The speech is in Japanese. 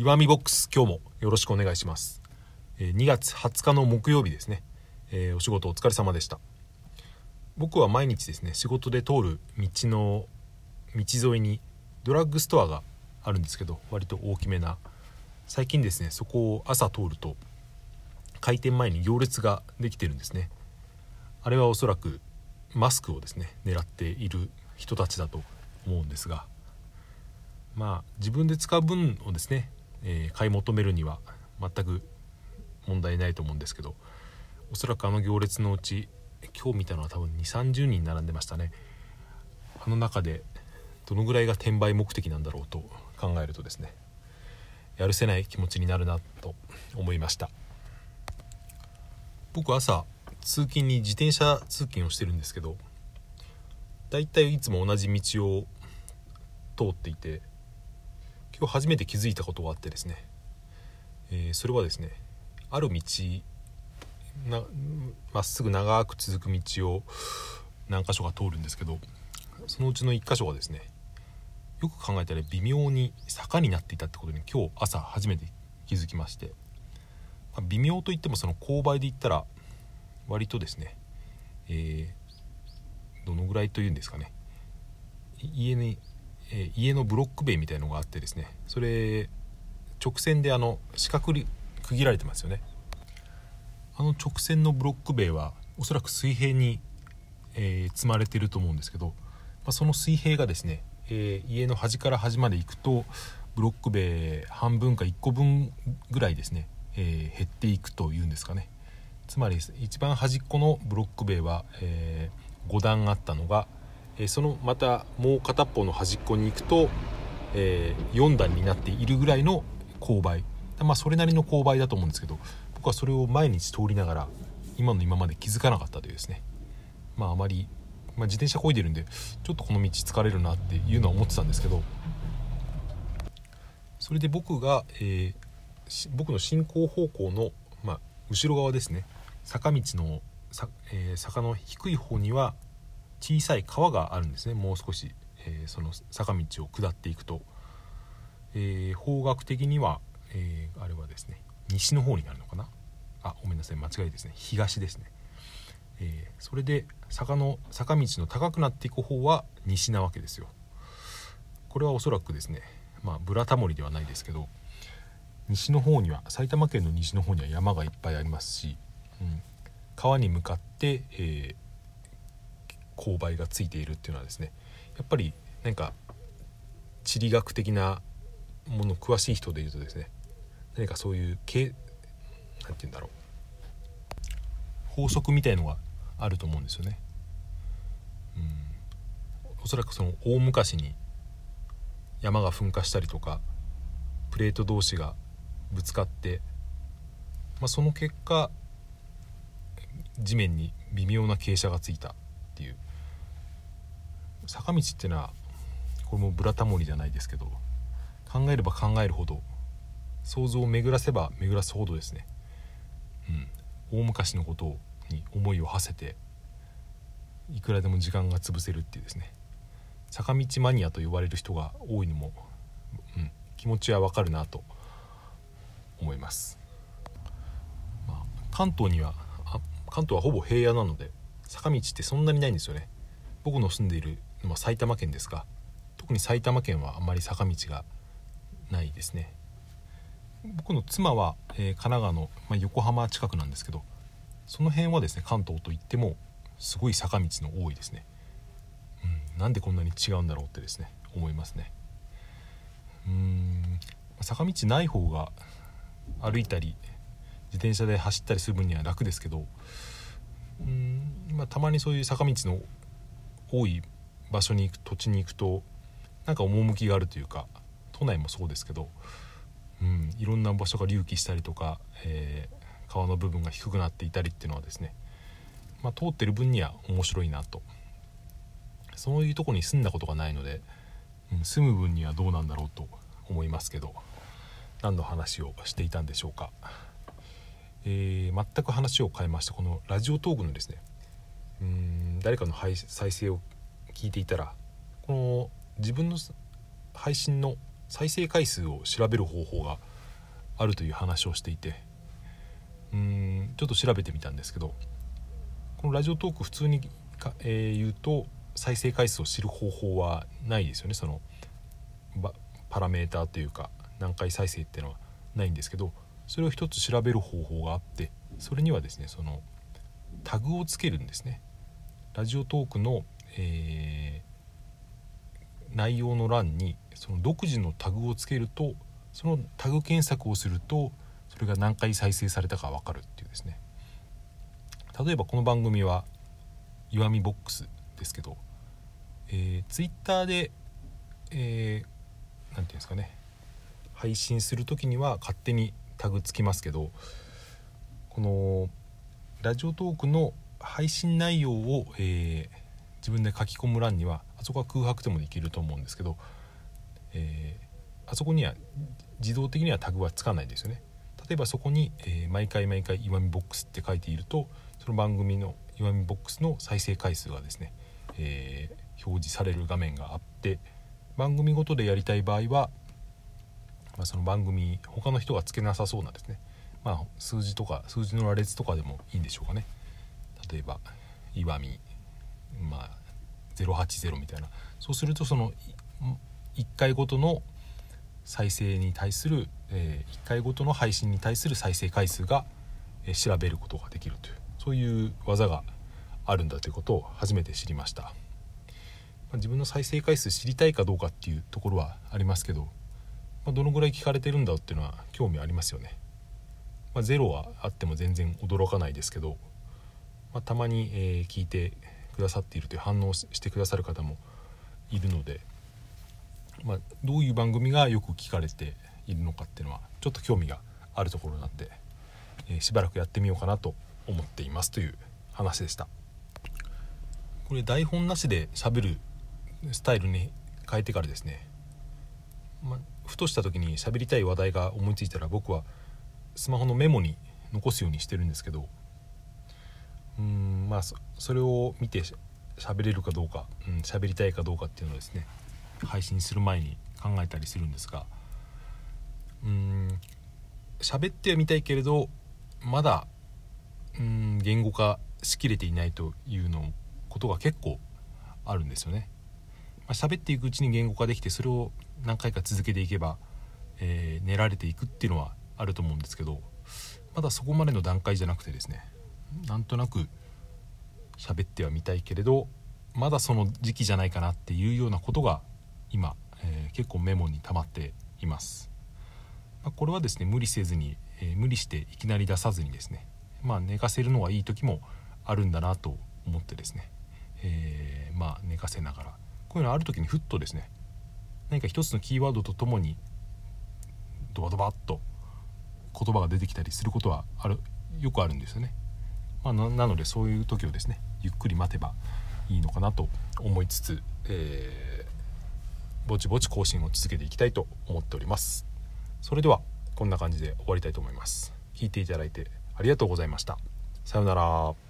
岩見ボックス今日もよろしくお願いします、え2月20日の木曜日ですね、えお仕事お疲れ様でした。僕は毎日ですね仕事で通る道の道沿いにドラッグストアがあるんですけど割と大きめな最近ですねそこを朝通ると開店前に行列ができてるんですね。あれはおそらくマスクをですね狙っている人たちだと思うんですがまあ自分で使う分をですね、えー買い求めるには全く問題ないと思うんですけどおそらくあの行列のうち今日見たのは多分2 3 0人並んでましたね。あの中でどのぐらいが転売目的なんだろうと考えるとですねやるせない気持ちになるなと思いました。僕朝通勤に自転車通勤をしてるんですけどだいたいいつも同じ道を通っていて今日初めて気づいたことがあってですね、えーそれはですねある道まっすぐ長く続く道を何箇所か通るんですけどそのうちの1箇所がですねよく考えたら微妙に坂になっていたってことに今日朝初めて気づきまして、まあ微妙といってもその勾配で言ったら割とですね、えーどのぐらいというんですかね家に、え家のブロック塀みたいのがあってですねそれ直線であの四角に区切られてますよね。あの直線のブロック塀はおそらく水平に、えー積まれてると思うんですけど、まあ、その水平がですね、えー家の端から端まで行くとブロック塀半分か1個分ぐらいですね、えー減っていくというんですかね。つまり一番端っこのブロック塀は、え5段あったのが、えそのまたもう片っぽの端っこに行くと、え4段になっているぐらいの勾配。まあそれなりの勾配だと思うんですけど僕はそれを毎日通りながら今の今まで気づかなかったというですね。まああまり、まあ、自転車こいでるんでちょっとこの道疲れるなっていうのは思ってたんですけどそれで僕が、えー僕の進行方向の、まあ、後ろ側ですね。坂道のさ、えー坂の低い方には小さい川があるんですね。もう少し、えーその坂道を下っていくと、えー方角的には、えーあれはですね西の方になるのかな？あごめんなさい間違いですね。東ですね、えそれで坂の坂道の高くなっていく方は西なわけですよ。これはおそらくですねまあブラタモリではないですけど西の方には埼玉県の西の方には山がいっぱいありますし、うん、川に向かって、えー勾配がついているっていうのはですねやっぱりなんか地理学的なもの詳しい人でいうとですね何かそういう系なんて言うんだろう法則みたいのがあると思うんですよね。うん、おそらくその大昔に山が噴火したりとかプレート同士がぶつかって、まあ、その結果地面に微妙な傾斜がついたっていう坂道っていうのはこれもブラタモリじゃないですけど考えれば考えるほど想像を巡らせば巡らすほどですね、うん、大昔のことに思いを馳せていくらでも時間が潰せるっていうですね。坂道マニアと呼ばれる人が多いのも、うん、気持ちはわかるなと思います、まあ、関東にはあ関東はほぼ平野なので坂道ってそんなにないんですよね。僕の住んでいるのは埼玉県ですが特に埼玉県はあまり坂道がないですね。僕の妻は、えー神奈川の、まあ、横浜近くなんですけどその辺はですね関東といってもすごい坂道の多いですね、うん、なんでこんなに違うんだろうってですね思いますね。うーん坂道ない方が歩いたり自転車で走ったりする分には楽ですけどうーん、まあ、たまにそういう坂道の多い場所に行く土地に行くとなんか趣があるというか都内もそうですけど、うん、いろんな場所が隆起したりとか、えー川の部分が低くなっていたりっていうのはですね、まあ、通ってる分には面白いなと。そういうとこに住んだことがないので、うん住む分にはどうなんだろうと思いますけど何の話をしていたんでしょうか、えー全く話を変えましてこのラジオトークのですねうん誰かの再生を聞いていたらこの自分の配信の再生回数を調べる方法があるという話をしていてうーんちょっと調べてみたんですけどこのラジオトーク普通にか、えー言うと再生回数を知る方法はないですよね。そのばパラメーターというか何回再生っていうのはないんですけどそれを一つ調べる方法があってそれにはですねそのタグをつけるんですね。ラジオトークの、えー内容の欄にその独自のタグをつけるとそのタグ検索をするとそれが何回再生されたか分かるっていうですね。例えばこの番組は「岩見ボックス」ですけど、えー、ツイッターでえー、ていうんですかね。配信する時には勝手にタグつきますけどこのラジオトークの配信内容を、えー自分で書き込む欄にはあそこは空白でもできると思うんですけど、えーあそこには自動的にはタグはつかないですよね。例えばそこに、えー毎回毎回「岩見ボックス」って書いているとその番組の「岩見ボックス」の再生回数がですね、えー表示される画面があって番組ごとでやりたい場合は、まあ、その番組他の人がつけなさそうなんですねまあ数字とか数字の羅列とかでもいいんでしょうかね。例えば「岩見」まあ080みたいな。そうするとその1回ごとの再生に対する、え1回ごとの配信に対する再生回数が、え調べることができるというそういう技があるんだということを初めて知りました、まあ自分の再生回数知りたいかどうかっていうところはありますけど、まあどのぐらい聞かれてるんだっていうのは興味ありますよね、まあ、ゼロはあっても全然驚かないですけど、まあたまに、えー聞いてくださっているという反応をしてくださる方もいるので、まあ、どういう番組がよく聞かれているのかっていうのはちょっと興味があるところなんで、えーしばらくやってみようかなと思っていますという話でした。これ台本なしで喋るスタイルに変えてからですね、まあ、ふとした時に喋りたい話題が思いついたら僕はスマホのメモに残すようにしてるんですけどまあそれを見てし喋れるかどうかうん喋りたいかどうかっていうのをですね配信する前に考えたりするんですがうーん喋ってはみたいけれどまだうん言語化しきれていないというのことが結構あるんですよね。まあ、喋っていくうちに言語化できてそれを何回か続けていけば、えー練られていくっていうのはあると思うんですけどまだそこまでの段階じゃなくてですねなんとなく喋ってはみたいけれどまだその時期じゃないかなっていうようなことが今、えー結構メモに溜まっています、まあこれはですね無理せずに、えー無理していきなり出さずにですねまあ寝かせるのはいい時もあるんだなと思ってですね、えーまあ寝かせながら。こういうのある時にふっとですね何か一つのキーワードとともにドバドバっと言葉が出てきたりすることはあるよくあるんですよね、まあ、なのでそういう時をですねゆっくり待てばいいのかなと思いつつ、えーぼちぼち更新を続けていきたいと思っております。それではこんな感じで終わりたいと思います。聞いていただいてありがとうございました。さようなら。